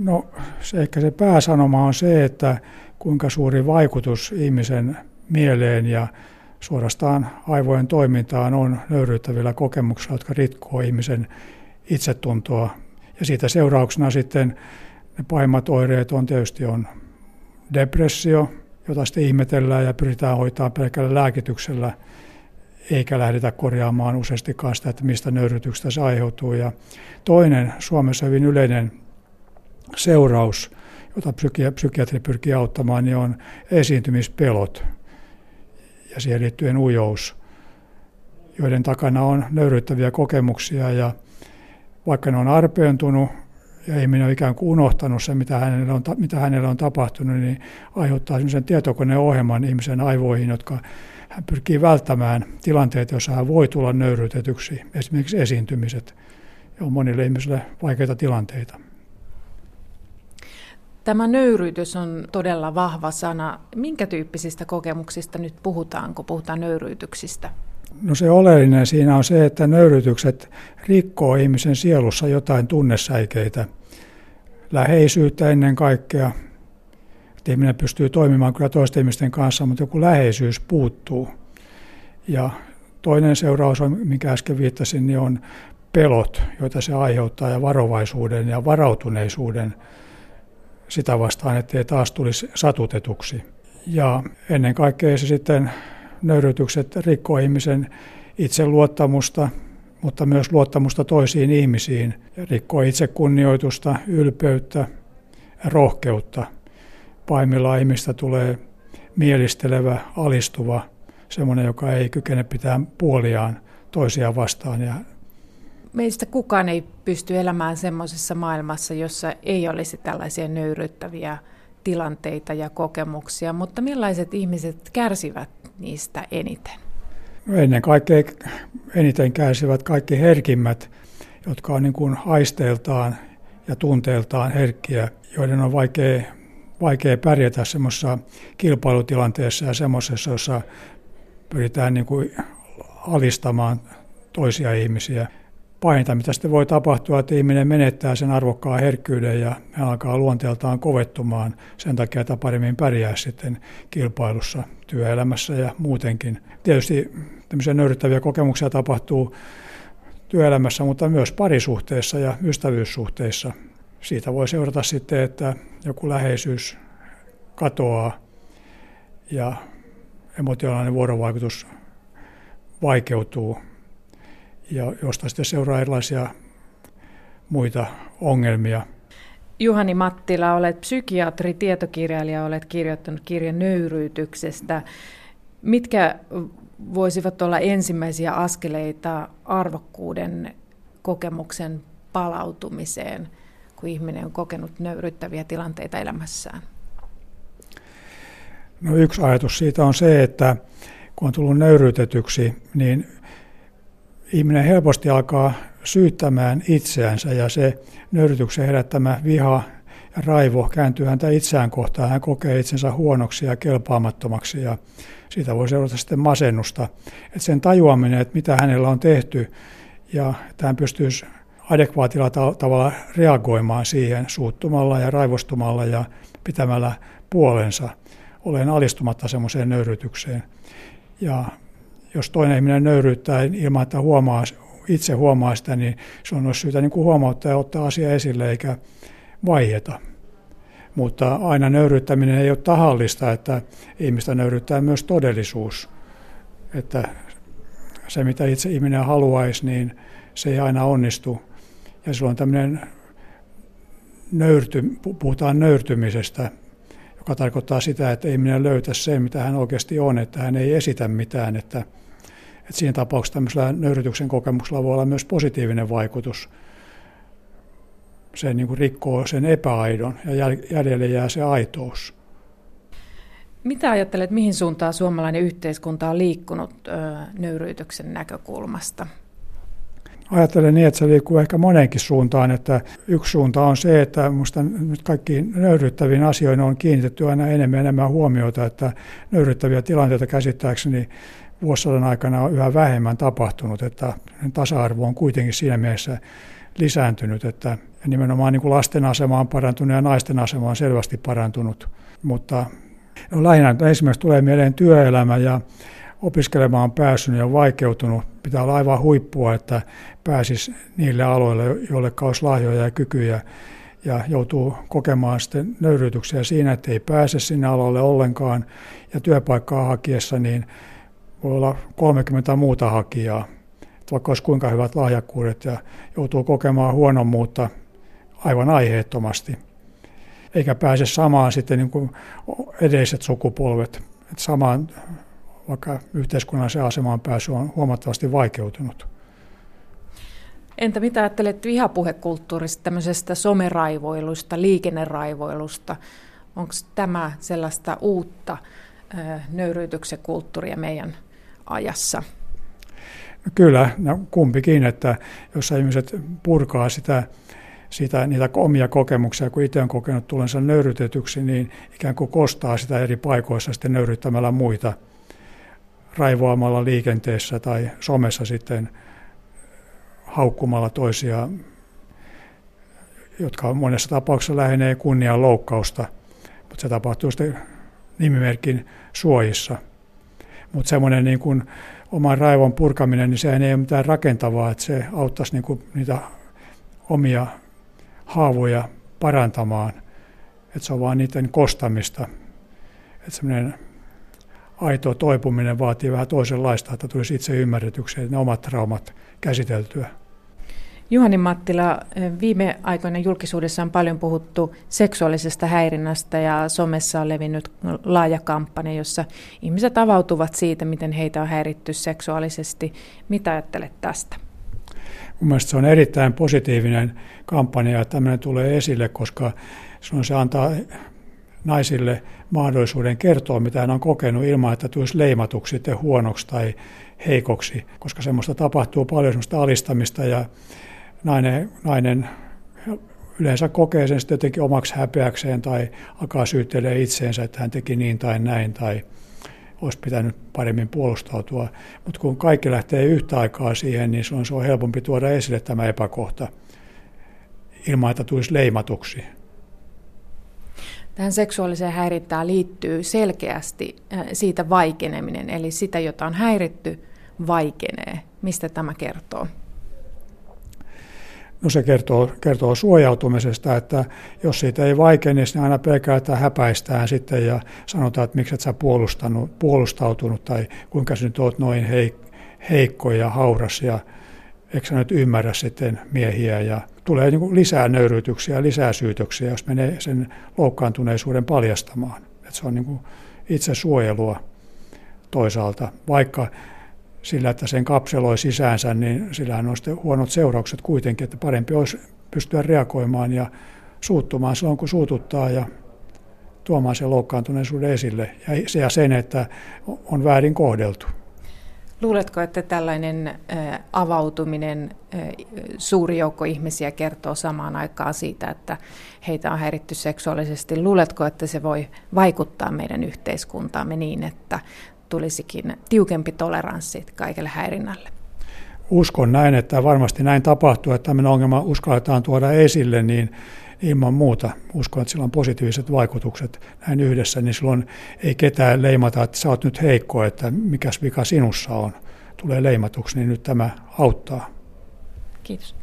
No se, ehkä se pääsanoma on se, että kuinka suuri vaikutus ihmisen mieleen ja suorastaan aivojen toimintaan on nöyryyttävillä kokemuksilla, jotka rikkoo ihmisen itsetuntoa. Ja siitä seurauksena sitten ne pahimmat oireet on tietysti on depressio, jota sitten ihmetellään ja pyritään hoitaa pelkällä lääkityksellä, eikä lähdetä korjaamaan useastikaan sitä, että mistä nöyrytyksestä se aiheutuu. Ja toinen Suomessa hyvin yleinen seuraus, jota psykiatri pyrkii auttamaan, niin on esiintymispelot ja siihen liittyen ujous, joiden takana on nöyryttäviä kokemuksia ja vaikka ne on arpeentunut ja ihminen on ikään kuin unohtanut se, mitä hänelle on, mitä hänelle on tapahtunut, niin aiheuttaa sellaisen tietokoneohjelman ihmisen aivoihin, jotka hän pyrkii välttämään tilanteet, joissa hän voi tulla nöyryytetyksi, esimerkiksi esiintymiset. Ja on monille ihmisille vaikeita tilanteita. Tämä nöyryytys on todella vahva sana. Minkä tyyppisistä kokemuksista nyt puhutaan, kun puhutaan nöyryytyksistä? No se oleellinen siinä on se, että nöyrytykset rikkoo ihmisen sielussa jotain tunnesäikeitä. Läheisyyttä ennen kaikkea. Että ihminen pystyy toimimaan kyllä toisten ihmisten kanssa, mutta joku läheisyys puuttuu. Ja toinen seuraus, on, mikä äsken viittasin, niin on pelot, joita se aiheuttaa, ja varovaisuuden ja varautuneisuuden sitä vastaan, ettei taas tulisi satutetuksi. Ja ennen kaikkea se sitten nöyrytykset rikkoo ihmisen itseluottamusta, mutta myös luottamusta toisiin ihmisiin. Rikkoo itsekunnioitusta, ylpeyttä rohkeutta. Paimilla ihmistä tulee mielistelevä, alistuva, semmoinen, joka ei kykene pitämään puoliaan toisia vastaan ja meistä kukaan ei pysty elämään semmoisessa maailmassa, jossa ei olisi tällaisia nöyryttäviä tilanteita ja kokemuksia, mutta millaiset ihmiset kärsivät niistä eniten? No ennen kaikkea eniten kärsivät kaikki herkimmät, jotka on niin kuin aisteiltaan ja tunteeltaan herkkiä, joiden on vaikea, vaikea pärjätä semmoisessa kilpailutilanteessa ja semmoisessa, jossa pyritään niin kuin alistamaan toisia ihmisiä pahinta, mitä sitten voi tapahtua, että ihminen menettää sen arvokkaan herkkyyden ja alkaa luonteeltaan kovettumaan sen takia, että paremmin pärjää sitten kilpailussa, työelämässä ja muutenkin. Tietysti tämmöisiä nöyryttäviä kokemuksia tapahtuu työelämässä, mutta myös parisuhteessa ja ystävyyssuhteissa. Siitä voi seurata sitten, että joku läheisyys katoaa ja emotionaalinen vuorovaikutus vaikeutuu ja josta sitten seuraa erilaisia muita ongelmia. Juhani Mattila, olet psykiatri, tietokirjailija, olet kirjoittanut kirjan nöyryytyksestä. Mitkä voisivat olla ensimmäisiä askeleita arvokkuuden kokemuksen palautumiseen, kun ihminen on kokenut nöyryttäviä tilanteita elämässään? No yksi ajatus siitä on se, että kun on tullut nöyryytetyksi, niin ihminen helposti alkaa syyttämään itseänsä ja se nöyrytyksen herättämä viha ja raivo kääntyy häntä itseään kohtaan. Hän kokee itsensä huonoksi ja kelpaamattomaksi ja siitä voi seurata sitten masennusta. Että sen tajuaminen, että mitä hänellä on tehty ja että hän pystyisi adekvaatilla tavalla reagoimaan siihen suuttumalla ja raivostumalla ja pitämällä puolensa. Olen alistumatta semmoiseen nöyrytykseen. Ja jos toinen ihminen nöyryyttää ilman, että huomaa, itse huomaa sitä, niin se on syytä niin kuin huomauttaa ja ottaa asia esille eikä vaiheta. Mutta aina nöyryyttäminen ei ole tahallista, että ihmistä nöyryyttää myös todellisuus. Että se, mitä itse ihminen haluaisi, niin se ei aina onnistu. Ja silloin tämmöinen nöyrty, puhutaan nöyrtymisestä, joka tarkoittaa sitä, että ihminen löytää sen, mitä hän oikeasti on, että hän ei esitä mitään, että että siinä tapauksessa tämmöisellä nöyrytyksen kokemuksella voi olla myös positiivinen vaikutus. Se niin kuin rikkoo sen epäaidon ja jäljelle jää se aitous. Mitä ajattelet, mihin suuntaan suomalainen yhteiskunta on liikkunut nöyryytyksen näkökulmasta? Ajattelen niin, että se liikkuu ehkä moneenkin suuntaan. Että yksi suunta on se, että minusta nyt kaikkiin nöyryttäviin asioihin on kiinnitetty aina enemmän ja enemmän huomiota, että nöyryttäviä tilanteita käsittääkseni vuosisadan aikana on yhä vähemmän tapahtunut, että tasa-arvo on kuitenkin siinä mielessä lisääntynyt, että Ja nimenomaan niin kuin lasten asema on parantunut ja naisten asema on selvästi parantunut. Mutta no lähinnä esimerkiksi tulee mieleen työelämä ja opiskelemaan päässyt on vaikeutunut. Pitää olla aivan huippua, että pääsisi niille aloille, joille olisi lahjoja ja kykyjä ja joutuu kokemaan sitten nöyrytyksiä siinä, että ei pääse sinne alalle ollenkaan. Ja työpaikkaa hakiessa niin voi olla 30 muuta hakijaa, että vaikka olisi kuinka hyvät lahjakkuudet ja joutuu kokemaan huonommuutta aivan aiheettomasti. Eikä pääse samaan sitten niin kuin edelliset sukupolvet. Että samaan, vaikka yhteiskunnallisen asemaan pääsy on huomattavasti vaikeutunut. Entä mitä ajattelet vihapuhekulttuurista, tämmöisestä someraivoilusta, liikenneraivoilusta? Onko tämä sellaista uutta nöyryytyksen kulttuuria meidän ajassa? No kyllä, no kumpikin, että jos ihmiset purkaa sitä, sitä, niitä omia kokemuksia, kun itse on kokenut tulensa nöyrytetyksi, niin ikään kuin kostaa sitä eri paikoissa sitten nöyryttämällä muita raivoamalla liikenteessä tai somessa sitten haukkumalla toisia, jotka monessa tapauksessa lähenee kunnian loukkausta, mutta se tapahtuu sitten nimimerkin suojissa. Mutta semmoinen niin kuin oman raivon purkaminen, niin sehän ei ole mitään rakentavaa, että se auttaisi niin kuin niitä omia haavoja parantamaan. Että se on vaan niiden kostamista. Että semmoinen aito toipuminen vaatii vähän toisenlaista, että tulisi itse ymmärretyksi, ne omat traumat käsiteltyä. Juhani Mattila, viime aikoina julkisuudessa on paljon puhuttu seksuaalisesta häirinnästä ja somessa on levinnyt laaja kampanja, jossa ihmiset avautuvat siitä, miten heitä on häiritty seksuaalisesti. Mitä ajattelet tästä? Mielestäni se on erittäin positiivinen kampanja, että tämmöinen tulee esille, koska se antaa naisille mahdollisuuden kertoa, mitä hän on kokenut ilman, että tulisi leimatuksi sitten huonoksi tai heikoksi, koska semmoista tapahtuu paljon semmoista alistamista ja nainen, nainen yleensä kokee sen sitten jotenkin omaksi häpeäkseen tai alkaa syyttelee itseensä, että hän teki niin tai näin tai olisi pitänyt paremmin puolustautua. Mutta kun kaikki lähtee yhtä aikaa siihen, niin se on, se on helpompi tuoda esille tämä epäkohta ilman, että tulisi leimatuksi. Tähän seksuaaliseen häirintään liittyy selkeästi äh, siitä vaikeneminen, eli sitä, jota on häiritty, vaikenee. Mistä tämä kertoo? No se kertoo, kertoo suojautumisesta, että jos siitä ei vaikene, niin aina pelkää, että häpäistään sitten ja sanotaan, että miksi et sä puolustanut, puolustautunut tai kuinka sä nyt oot noin heik- heikko ja hauras ja eikö sä nyt ymmärrä sitten miehiä ja tulee niin kuin lisää nöyrytyksiä, lisää syytöksiä, jos menee sen loukkaantuneisuuden paljastamaan. Että se on niin kuin itse suojelua toisaalta, vaikka sillä, että sen kapseloi sisäänsä, niin sillähän on sitten huonot seuraukset kuitenkin, että parempi olisi pystyä reagoimaan ja suuttumaan silloin, kun suututtaa ja tuomaan sen loukkaantuneisuuden esille ja sen, että on väärin kohdeltu. Luuletko, että tällainen avautuminen, suuri joukko ihmisiä kertoo samaan aikaan siitä, että heitä on häiritty seksuaalisesti? Luuletko, että se voi vaikuttaa meidän yhteiskuntaamme niin, että tulisikin tiukempi toleranssi kaikelle häirinnälle? Uskon näin, että varmasti näin tapahtuu, että tämmöinen ongelma uskalletaan tuoda esille, niin ilman muuta uskon, että sillä on positiiviset vaikutukset näin yhdessä, niin silloin ei ketään leimata, että sä oot nyt heikko, että mikäs vika sinussa on. Tulee leimatuksi, niin nyt tämä auttaa. Kiitos.